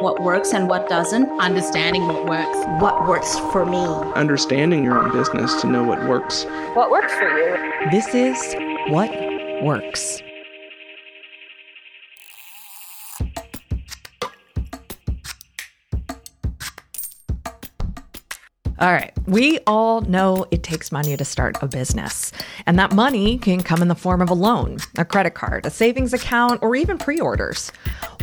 what works and what doesn't, understanding what works, what works for me, understanding your own business to know what works, what works for you. This is What Works. All right. We all know it takes money to start a business. And that money can come in the form of a loan, a credit card, a savings account, or even pre orders.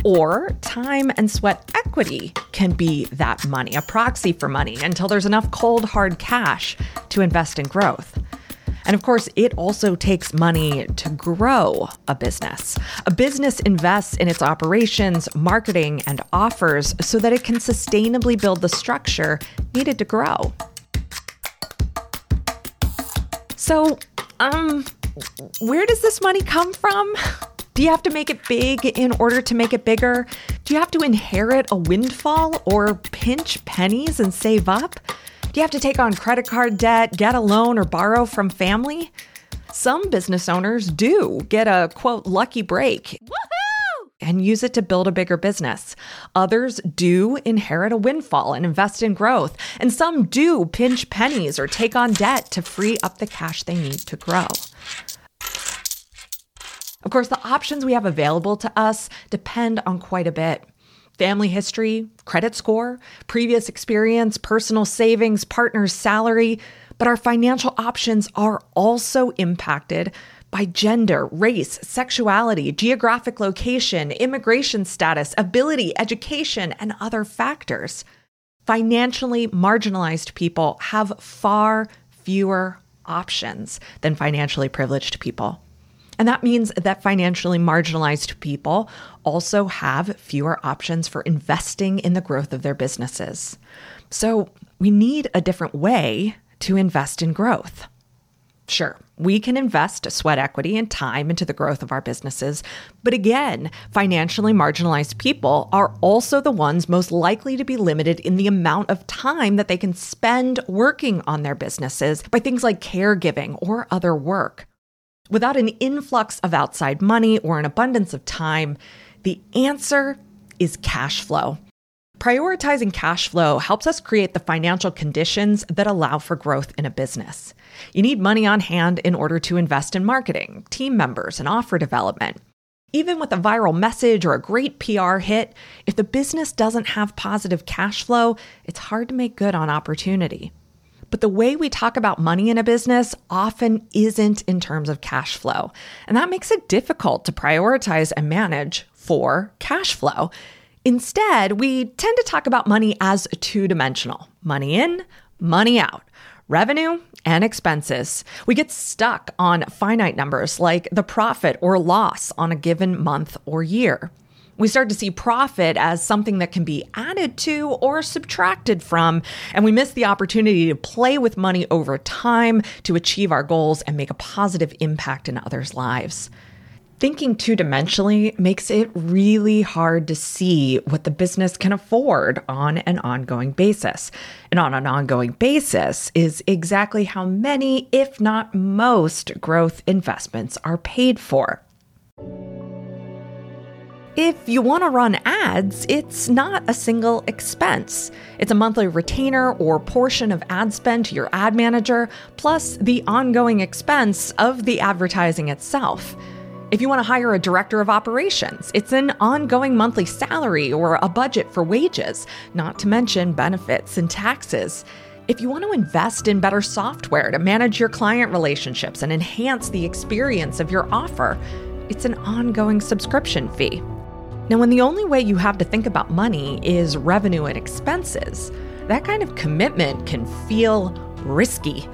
Or time and sweat equity can be that money, a proxy for money, until there's enough cold, hard cash to invest in growth. And of course, it also takes money to grow a business. A business invests in its operations, marketing, and offers so that it can sustainably build the structure needed to grow. So, um, where does this money come from? Do you have to make it big in order to make it bigger? Do you have to inherit a windfall or pinch pennies and save up? Do you have to take on credit card debt, get a loan, or borrow from family? Some business owners do get a quote lucky break. And use it to build a bigger business. Others do inherit a windfall and invest in growth. And some do pinch pennies or take on debt to free up the cash they need to grow. Of course, the options we have available to us depend on quite a bit family history, credit score, previous experience, personal savings, partner's salary. But our financial options are also impacted by gender, race, sexuality, geographic location, immigration status, ability, education, and other factors. Financially marginalized people have far fewer options than financially privileged people. And that means that financially marginalized people also have fewer options for investing in the growth of their businesses. So we need a different way to invest in growth. Sure, we can invest sweat equity and time into the growth of our businesses. But again, financially marginalized people are also the ones most likely to be limited in the amount of time that they can spend working on their businesses by things like caregiving or other work. Without an influx of outside money or an abundance of time, the answer is cash flow. Prioritizing cash flow helps us create the financial conditions that allow for growth in a business. You need money on hand in order to invest in marketing, team members, and offer development. Even with a viral message or a great PR hit, if the business doesn't have positive cash flow, it's hard to make good on opportunity. But the way we talk about money in a business often isn't in terms of cash flow. And that makes it difficult to prioritize and manage for cash flow. Instead, we tend to talk about money as two dimensional money in, money out, revenue and expenses. We get stuck on finite numbers like the profit or loss on a given month or year. We start to see profit as something that can be added to or subtracted from, and we miss the opportunity to play with money over time to achieve our goals and make a positive impact in others' lives. Thinking two dimensionally makes it really hard to see what the business can afford on an ongoing basis. And on an ongoing basis is exactly how many, if not most, growth investments are paid for. If you want to run ads, it's not a single expense. It's a monthly retainer or portion of ad spend to your ad manager, plus the ongoing expense of the advertising itself. If you want to hire a director of operations, it's an ongoing monthly salary or a budget for wages, not to mention benefits and taxes. If you want to invest in better software to manage your client relationships and enhance the experience of your offer, it's an ongoing subscription fee. Now, when the only way you have to think about money is revenue and expenses, that kind of commitment can feel risky.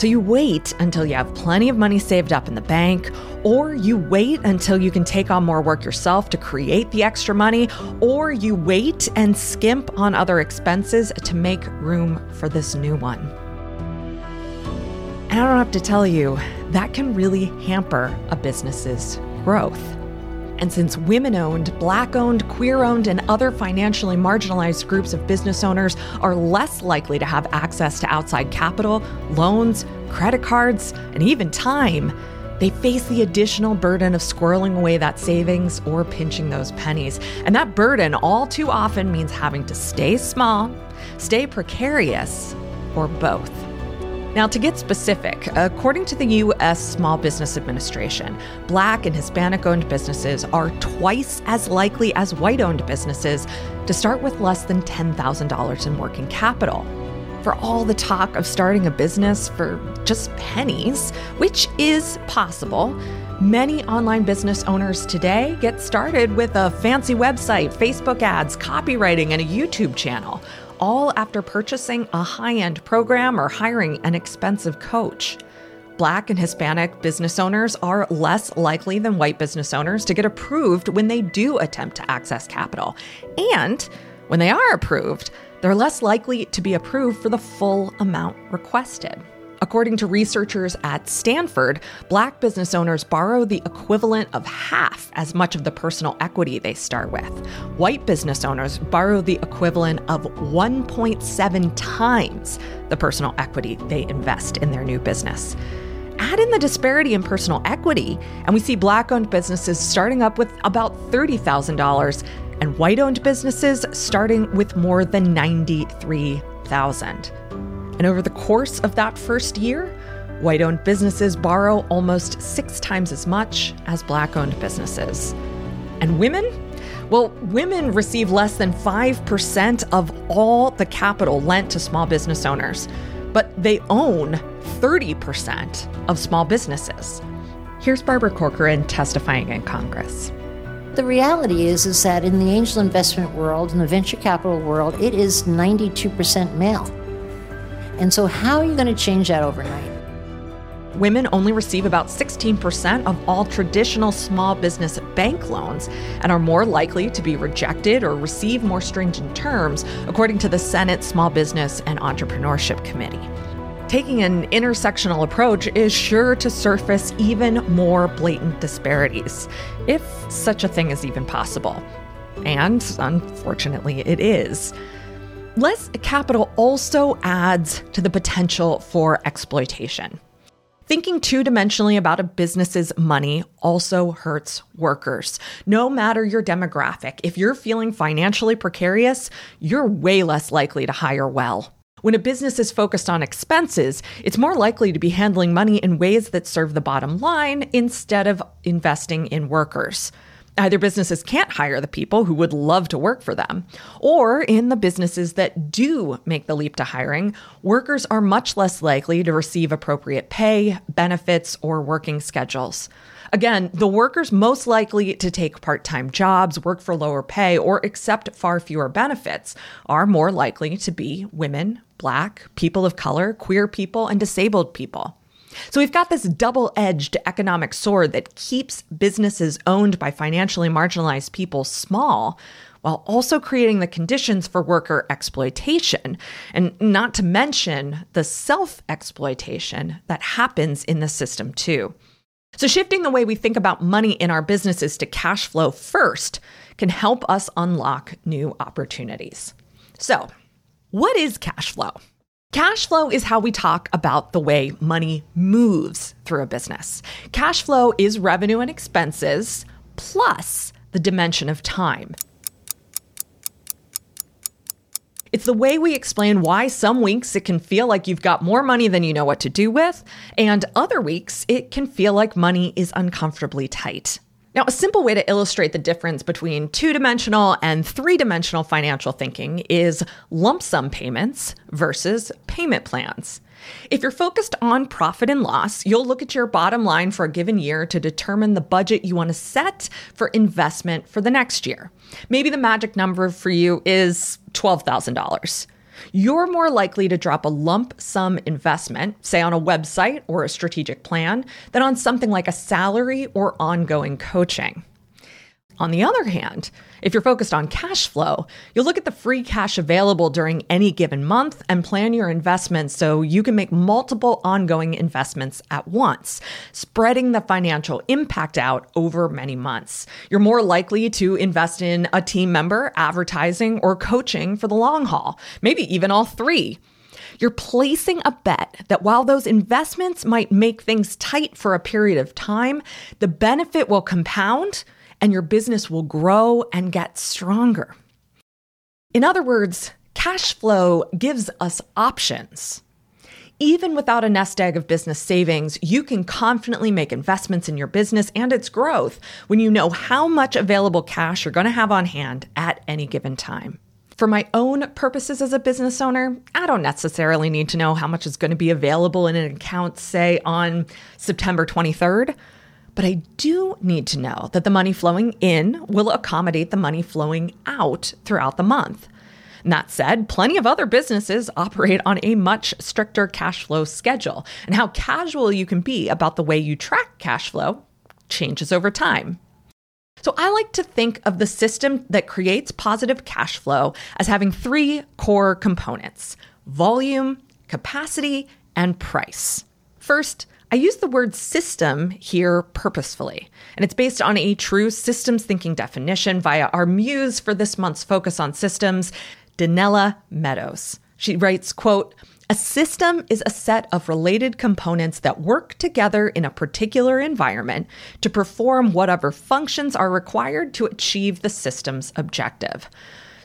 So you wait until you have plenty of money saved up in the bank, or you wait until you can take on more work yourself to create the extra money, or you wait and skimp on other expenses to make room for this new one. And I don't have to tell you, that can really hamper a business's growth. And since women owned, black owned, queer owned, and other financially marginalized groups of business owners are less likely to have access to outside capital, loans, credit cards, and even time, they face the additional burden of squirreling away that savings or pinching those pennies. And that burden all too often means having to stay small, stay precarious, or both. Now, to get specific, according to the U.S. Small Business Administration, Black and Hispanic owned businesses are twice as likely as white owned businesses to start with less than $10,000 in working capital. For all the talk of starting a business for just pennies, which is possible, Many online business owners today get started with a fancy website, Facebook ads, copywriting, and a YouTube channel all after purchasing a high end program or hiring an expensive coach. Black and Hispanic business owners are less likely than white business owners to get approved when they do attempt to access capital. And when they are approved, they're less likely to be approved for the full amount requested. According to researchers at Stanford, black business owners borrow the equivalent of half as much of the personal equity they start with. White business owners borrow the equivalent of 1.7 times the personal equity they invest in their new business. Add in the disparity in personal equity, and we see black owned businesses starting up with about $30,000 and white owned businesses starting with more than 93,000. And over the course of that first year, white owned businesses borrow almost six times as much as black owned businesses. And women? Well, women receive less than 5% of all the capital lent to small business owners, but they own 30% of small businesses. Here's Barbara Corcoran testifying in Congress. The reality is is that in the angel investment world, in the venture capital world, it is 92% male. And so, how are you going to change that overnight? Women only receive about 16% of all traditional small business bank loans and are more likely to be rejected or receive more stringent terms, according to the Senate Small Business and Entrepreneurship Committee. Taking an intersectional approach is sure to surface even more blatant disparities, if such a thing is even possible. And unfortunately, it is. Less capital also adds to the potential for exploitation. Thinking two dimensionally about a business's money also hurts workers. No matter your demographic, if you're feeling financially precarious, you're way less likely to hire well. When a business is focused on expenses, it's more likely to be handling money in ways that serve the bottom line instead of investing in workers. Uh, Either businesses can't hire the people who would love to work for them, or in the businesses that do make the leap to hiring, workers are much less likely to receive appropriate pay, benefits, or working schedules. Again, the workers most likely to take part time jobs, work for lower pay, or accept far fewer benefits are more likely to be women, black, people of color, queer people, and disabled people. So we've got this double edged economic sword that keeps businesses owned by financially marginalized people small while also creating the conditions for worker exploitation, and not to mention the self exploitation that happens in the system too. So, shifting the way we think about money in our businesses to cash flow first can help us unlock new opportunities. So, what is cash flow? Cash flow is how we talk about the way money moves through a business. Cash flow is revenue and expenses plus the dimension of time. It's the way we explain why some weeks it can feel like you've got more money than you know what to do with, and other weeks it can feel like money is uncomfortably tight. Now, a simple way to illustrate the difference between two dimensional and three dimensional financial thinking is lump sum payments versus payment plans. If you're focused on profit and loss, you'll look at your bottom line for a given year to determine the budget you want to set for investment for the next year. Maybe the magic number for you is $12,000 you're more likely to drop a lump sum investment, say on a website or a strategic plan, than on something like a salary or ongoing coaching. On the other hand, if you're focused on cash flow, you'll look at the free cash available during any given month and plan your investments so you can make multiple ongoing investments at once, spreading the financial impact out over many months. You're more likely to invest in a team member, advertising, or coaching for the long haul, maybe even all three. You're placing a bet that while those investments might make things tight for a period of time, the benefit will compound and your business will grow and get stronger. In other words, cash flow gives us options. Even without a nest egg of business savings, you can confidently make investments in your business and its growth when you know how much available cash you're going to have on hand at any given time. For my own purposes as a business owner, I don't necessarily need to know how much is going to be available in an account, say, on September 23rd. But I do need to know that the money flowing in will accommodate the money flowing out throughout the month. That said, plenty of other businesses operate on a much stricter cash flow schedule, and how casual you can be about the way you track cash flow changes over time. So I like to think of the system that creates positive cash flow as having three core components volume, capacity, and price. First, I use the word system here purposefully, and it's based on a true systems thinking definition via our muse for this month's focus on systems, Donella Meadows. She writes, quote, a system is a set of related components that work together in a particular environment to perform whatever functions are required to achieve the system's objective.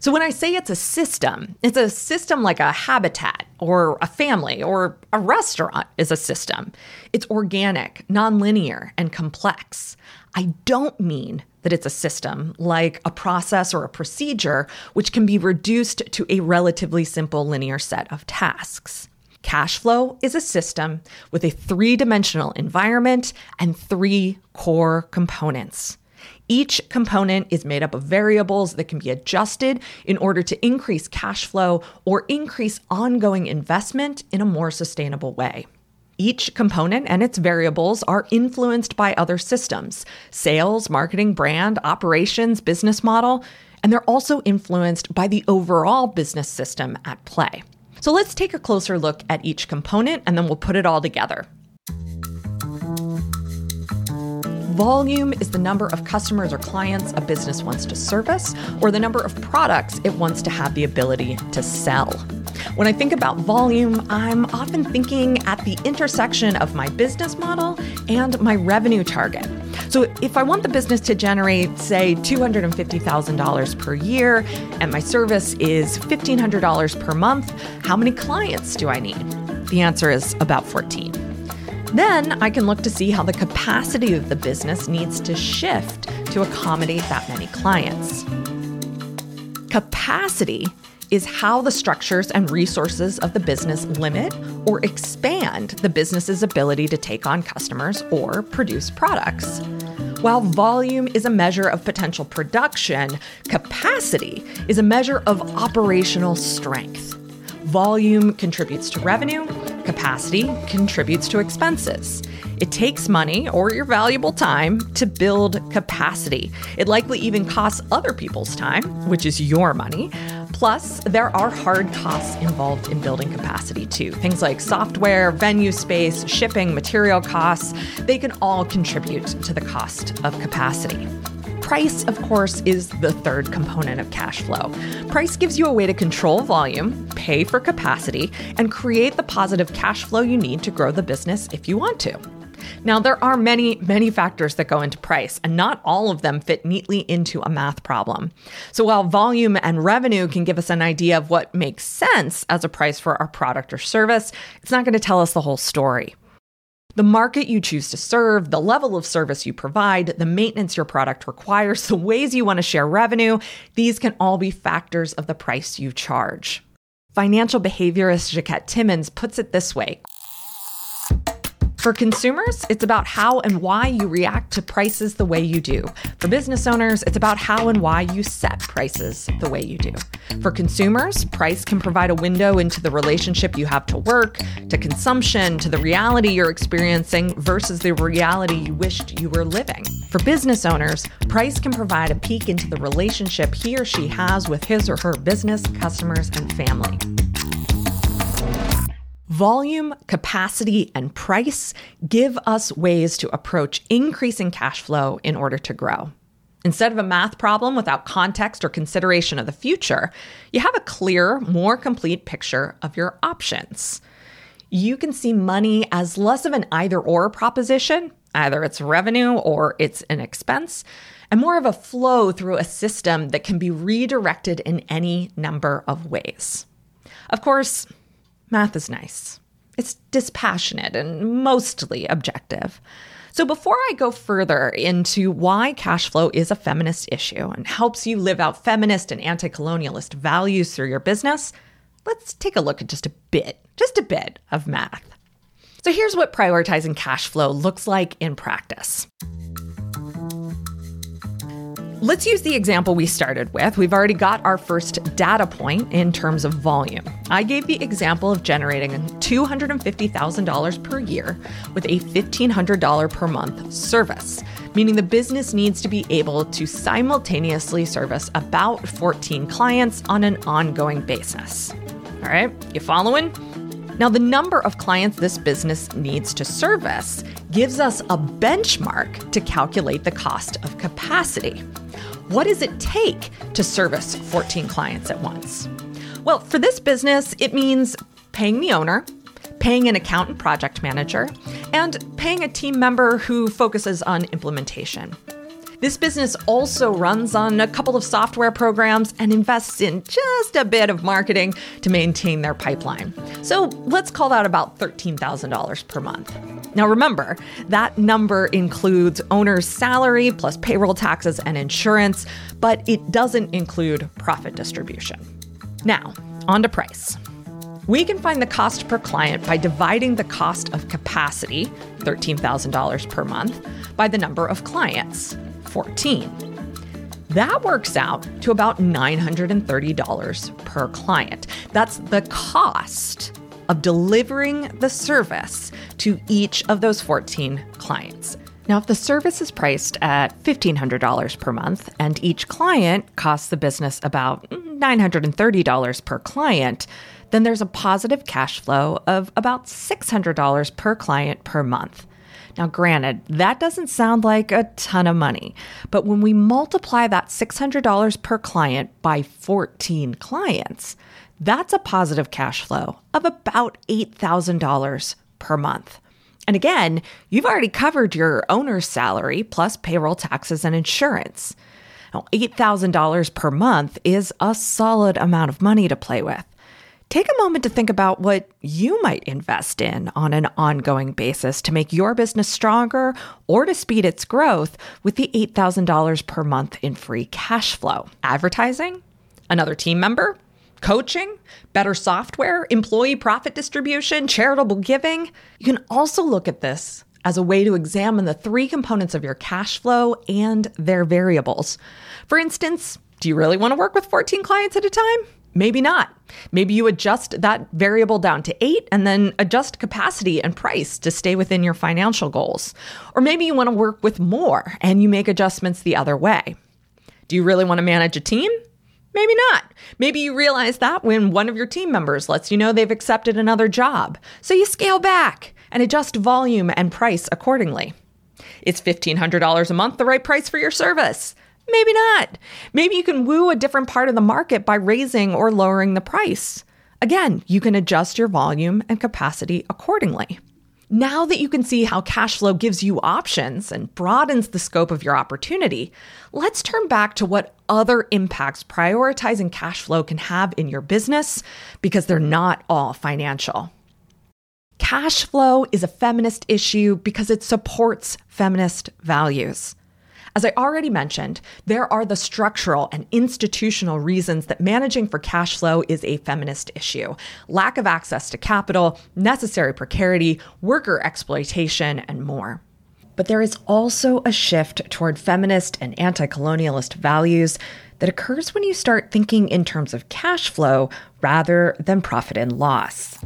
So when I say it's a system, it's a system like a habitat or a family or a restaurant is a system. It's organic, nonlinear, and complex. I don't mean that it's a system like a process or a procedure, which can be reduced to a relatively simple linear set of tasks. Cash flow is a system with a three dimensional environment and three core components. Each component is made up of variables that can be adjusted in order to increase cash flow or increase ongoing investment in a more sustainable way. Each component and its variables are influenced by other systems sales, marketing, brand, operations, business model, and they're also influenced by the overall business system at play. So let's take a closer look at each component and then we'll put it all together. Volume is the number of customers or clients a business wants to service, or the number of products it wants to have the ability to sell. When I think about volume, I'm often thinking at the intersection of my business model and my revenue target. So, if I want the business to generate, say, $250,000 per year, and my service is $1,500 per month, how many clients do I need? The answer is about 14. Then I can look to see how the capacity of the business needs to shift to accommodate that many clients. Capacity is how the structures and resources of the business limit or expand the business's ability to take on customers or produce products. While volume is a measure of potential production, capacity is a measure of operational strength. Volume contributes to revenue, capacity contributes to expenses. It takes money or your valuable time to build capacity. It likely even costs other people's time, which is your money. Plus, there are hard costs involved in building capacity too. Things like software, venue space, shipping, material costs, they can all contribute to the cost of capacity. Price, of course, is the third component of cash flow. Price gives you a way to control volume, pay for capacity, and create the positive cash flow you need to grow the business if you want to. Now, there are many, many factors that go into price, and not all of them fit neatly into a math problem. So, while volume and revenue can give us an idea of what makes sense as a price for our product or service, it's not going to tell us the whole story. The market you choose to serve, the level of service you provide, the maintenance your product requires, the ways you want to share revenue, these can all be factors of the price you charge. Financial behaviorist Jacquette Timmons puts it this way for consumers, it's about how and why you react to prices the way you do. For business owners, it's about how and why you set prices the way you do. For consumers, price can provide a window into the relationship you have to work, to consumption, to the reality you're experiencing versus the reality you wished you were living. For business owners, price can provide a peek into the relationship he or she has with his or her business, customers, and family. Volume, capacity, and price give us ways to approach increasing cash flow in order to grow. Instead of a math problem without context or consideration of the future, you have a clear, more complete picture of your options. You can see money as less of an either or proposition, either it's revenue or it's an expense, and more of a flow through a system that can be redirected in any number of ways. Of course, math is nice. It's dispassionate and mostly objective. So, before I go further into why cash flow is a feminist issue and helps you live out feminist and anti colonialist values through your business, let's take a look at just a bit, just a bit of math. So, here's what prioritizing cash flow looks like in practice. Let's use the example we started with. We've already got our first data point in terms of volume. I gave the example of generating $250,000 per year with a $1,500 per month service, meaning the business needs to be able to simultaneously service about 14 clients on an ongoing basis. All right, you following? Now, the number of clients this business needs to service gives us a benchmark to calculate the cost of capacity. What does it take to service 14 clients at once? Well, for this business, it means paying the owner, paying an accountant project manager, and paying a team member who focuses on implementation. This business also runs on a couple of software programs and invests in just a bit of marketing to maintain their pipeline. So let's call that about $13,000 per month. Now remember, that number includes owner's salary plus payroll taxes and insurance, but it doesn't include profit distribution. Now, on to price. We can find the cost per client by dividing the cost of capacity, $13,000 per month, by the number of clients, 14. That works out to about $930 per client. That's the cost of delivering the service to each of those 14 clients. Now, if the service is priced at $1,500 per month and each client costs the business about $930 per client, then there's a positive cash flow of about $600 per client per month. Now, granted, that doesn't sound like a ton of money, but when we multiply that $600 per client by 14 clients, that's a positive cash flow of about $8,000 per month. And again, you've already covered your owner's salary plus payroll taxes and insurance. Now, $8,000 per month is a solid amount of money to play with. Take a moment to think about what you might invest in on an ongoing basis to make your business stronger or to speed its growth with the $8,000 per month in free cash flow. Advertising? Another team member? Coaching? Better software? Employee profit distribution? Charitable giving? You can also look at this as a way to examine the three components of your cash flow and their variables. For instance, do you really want to work with 14 clients at a time? Maybe not. Maybe you adjust that variable down to eight and then adjust capacity and price to stay within your financial goals. Or maybe you want to work with more and you make adjustments the other way. Do you really want to manage a team? Maybe not. Maybe you realize that when one of your team members lets you know they've accepted another job. So you scale back and adjust volume and price accordingly. Is $1,500 a month the right price for your service? Maybe not. Maybe you can woo a different part of the market by raising or lowering the price. Again, you can adjust your volume and capacity accordingly. Now that you can see how cash flow gives you options and broadens the scope of your opportunity, let's turn back to what other impacts prioritizing cash flow can have in your business because they're not all financial. Cash flow is a feminist issue because it supports feminist values. As I already mentioned, there are the structural and institutional reasons that managing for cash flow is a feminist issue lack of access to capital, necessary precarity, worker exploitation, and more. But there is also a shift toward feminist and anti colonialist values that occurs when you start thinking in terms of cash flow rather than profit and loss.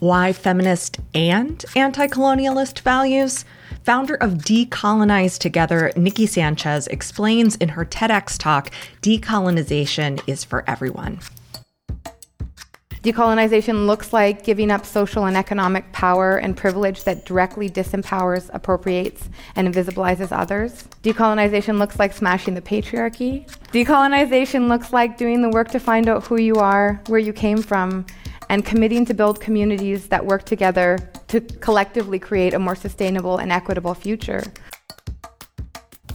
Why feminist and anti colonialist values? Founder of Decolonize Together, Nikki Sanchez explains in her TEDx talk Decolonization is for Everyone. Decolonization looks like giving up social and economic power and privilege that directly disempowers, appropriates, and invisibilizes others. Decolonization looks like smashing the patriarchy. Decolonization looks like doing the work to find out who you are, where you came from, and committing to build communities that work together to collectively create a more sustainable and equitable future.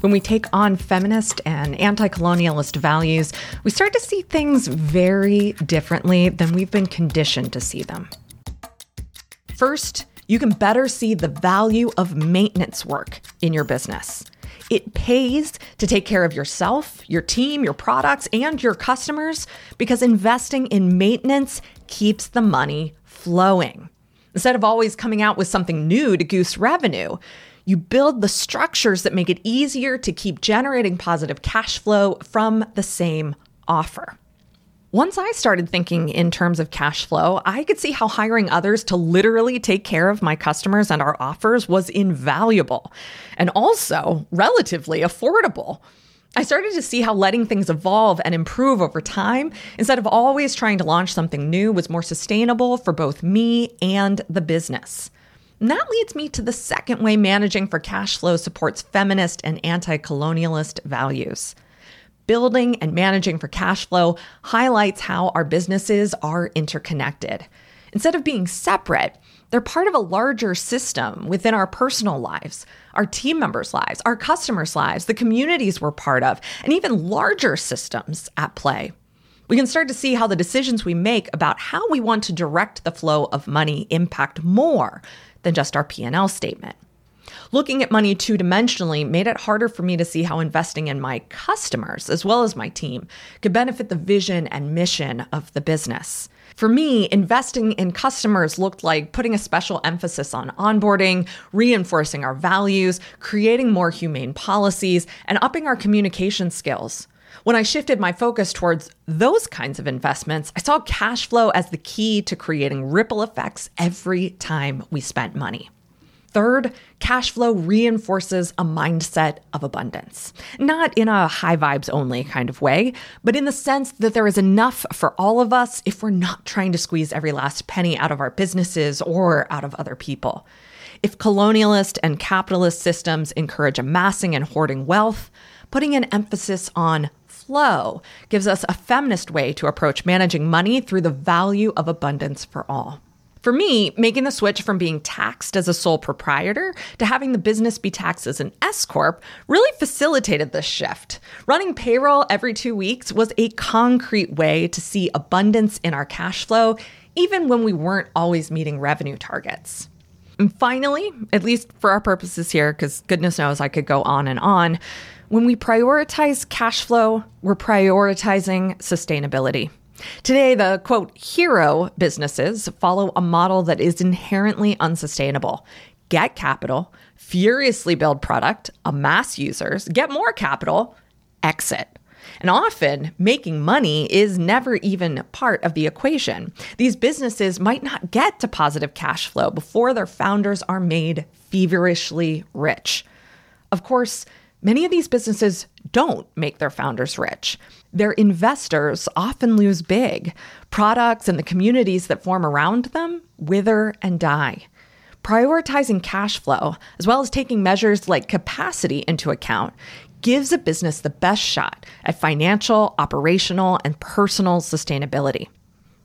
When we take on feminist and anti colonialist values, we start to see things very differently than we've been conditioned to see them. First, you can better see the value of maintenance work in your business. It pays to take care of yourself, your team, your products, and your customers because investing in maintenance keeps the money flowing. Instead of always coming out with something new to goose revenue, you build the structures that make it easier to keep generating positive cash flow from the same offer. Once I started thinking in terms of cash flow, I could see how hiring others to literally take care of my customers and our offers was invaluable and also relatively affordable. I started to see how letting things evolve and improve over time, instead of always trying to launch something new, was more sustainable for both me and the business. And that leads me to the second way managing for cash flow supports feminist and anti colonialist values. Building and managing for cash flow highlights how our businesses are interconnected. Instead of being separate, they're part of a larger system within our personal lives, our team members' lives, our customers' lives, the communities we're part of, and even larger systems at play. We can start to see how the decisions we make about how we want to direct the flow of money impact more than just our P&L statement. Looking at money two dimensionally made it harder for me to see how investing in my customers, as well as my team, could benefit the vision and mission of the business. For me, investing in customers looked like putting a special emphasis on onboarding, reinforcing our values, creating more humane policies, and upping our communication skills. When I shifted my focus towards those kinds of investments, I saw cash flow as the key to creating ripple effects every time we spent money. Third, cash flow reinforces a mindset of abundance. Not in a high vibes only kind of way, but in the sense that there is enough for all of us if we're not trying to squeeze every last penny out of our businesses or out of other people. If colonialist and capitalist systems encourage amassing and hoarding wealth, putting an emphasis on flow gives us a feminist way to approach managing money through the value of abundance for all. For me, making the switch from being taxed as a sole proprietor to having the business be taxed as an S Corp really facilitated this shift. Running payroll every two weeks was a concrete way to see abundance in our cash flow, even when we weren't always meeting revenue targets. And finally, at least for our purposes here, because goodness knows I could go on and on, when we prioritize cash flow, we're prioritizing sustainability. Today, the quote, hero businesses follow a model that is inherently unsustainable. Get capital, furiously build product, amass users, get more capital, exit. And often, making money is never even part of the equation. These businesses might not get to positive cash flow before their founders are made feverishly rich. Of course, Many of these businesses don't make their founders rich. Their investors often lose big. Products and the communities that form around them wither and die. Prioritizing cash flow, as well as taking measures like capacity into account, gives a business the best shot at financial, operational, and personal sustainability.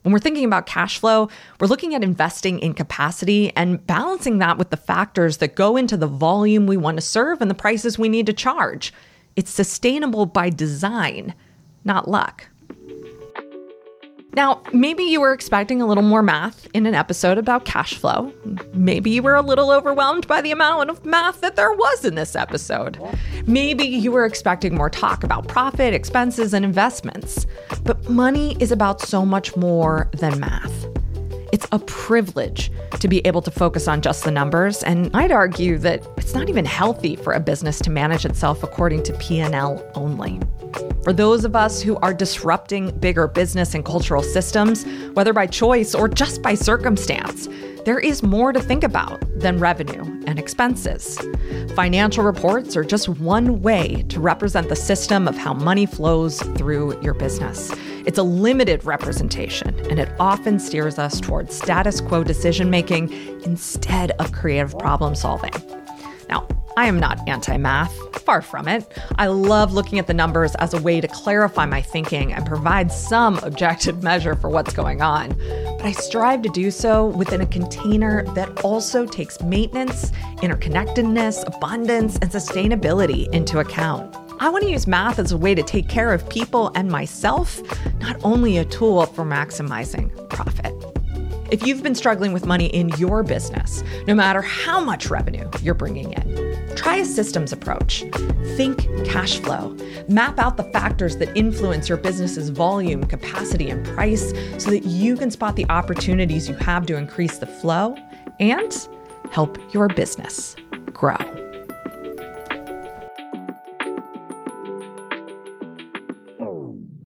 When we're thinking about cash flow, we're looking at investing in capacity and balancing that with the factors that go into the volume we want to serve and the prices we need to charge. It's sustainable by design, not luck. Now, maybe you were expecting a little more math in an episode about cash flow. Maybe you were a little overwhelmed by the amount of math that there was in this episode. Maybe you were expecting more talk about profit, expenses, and investments. But money is about so much more than math. It's a privilege to be able to focus on just the numbers, and I'd argue that it's not even healthy for a business to manage itself according to P&L only. For those of us who are disrupting bigger business and cultural systems, whether by choice or just by circumstance, there is more to think about than revenue and expenses. Financial reports are just one way to represent the system of how money flows through your business. It's a limited representation, and it often steers us towards status quo decision making instead of creative problem solving. Now, I am not anti math, far from it. I love looking at the numbers as a way to clarify my thinking and provide some objective measure for what's going on. But I strive to do so within a container that also takes maintenance, interconnectedness, abundance, and sustainability into account. I want to use math as a way to take care of people and myself, not only a tool for maximizing profit. If you've been struggling with money in your business, no matter how much revenue you're bringing in, try a systems approach. Think cash flow. Map out the factors that influence your business's volume, capacity, and price so that you can spot the opportunities you have to increase the flow and help your business grow.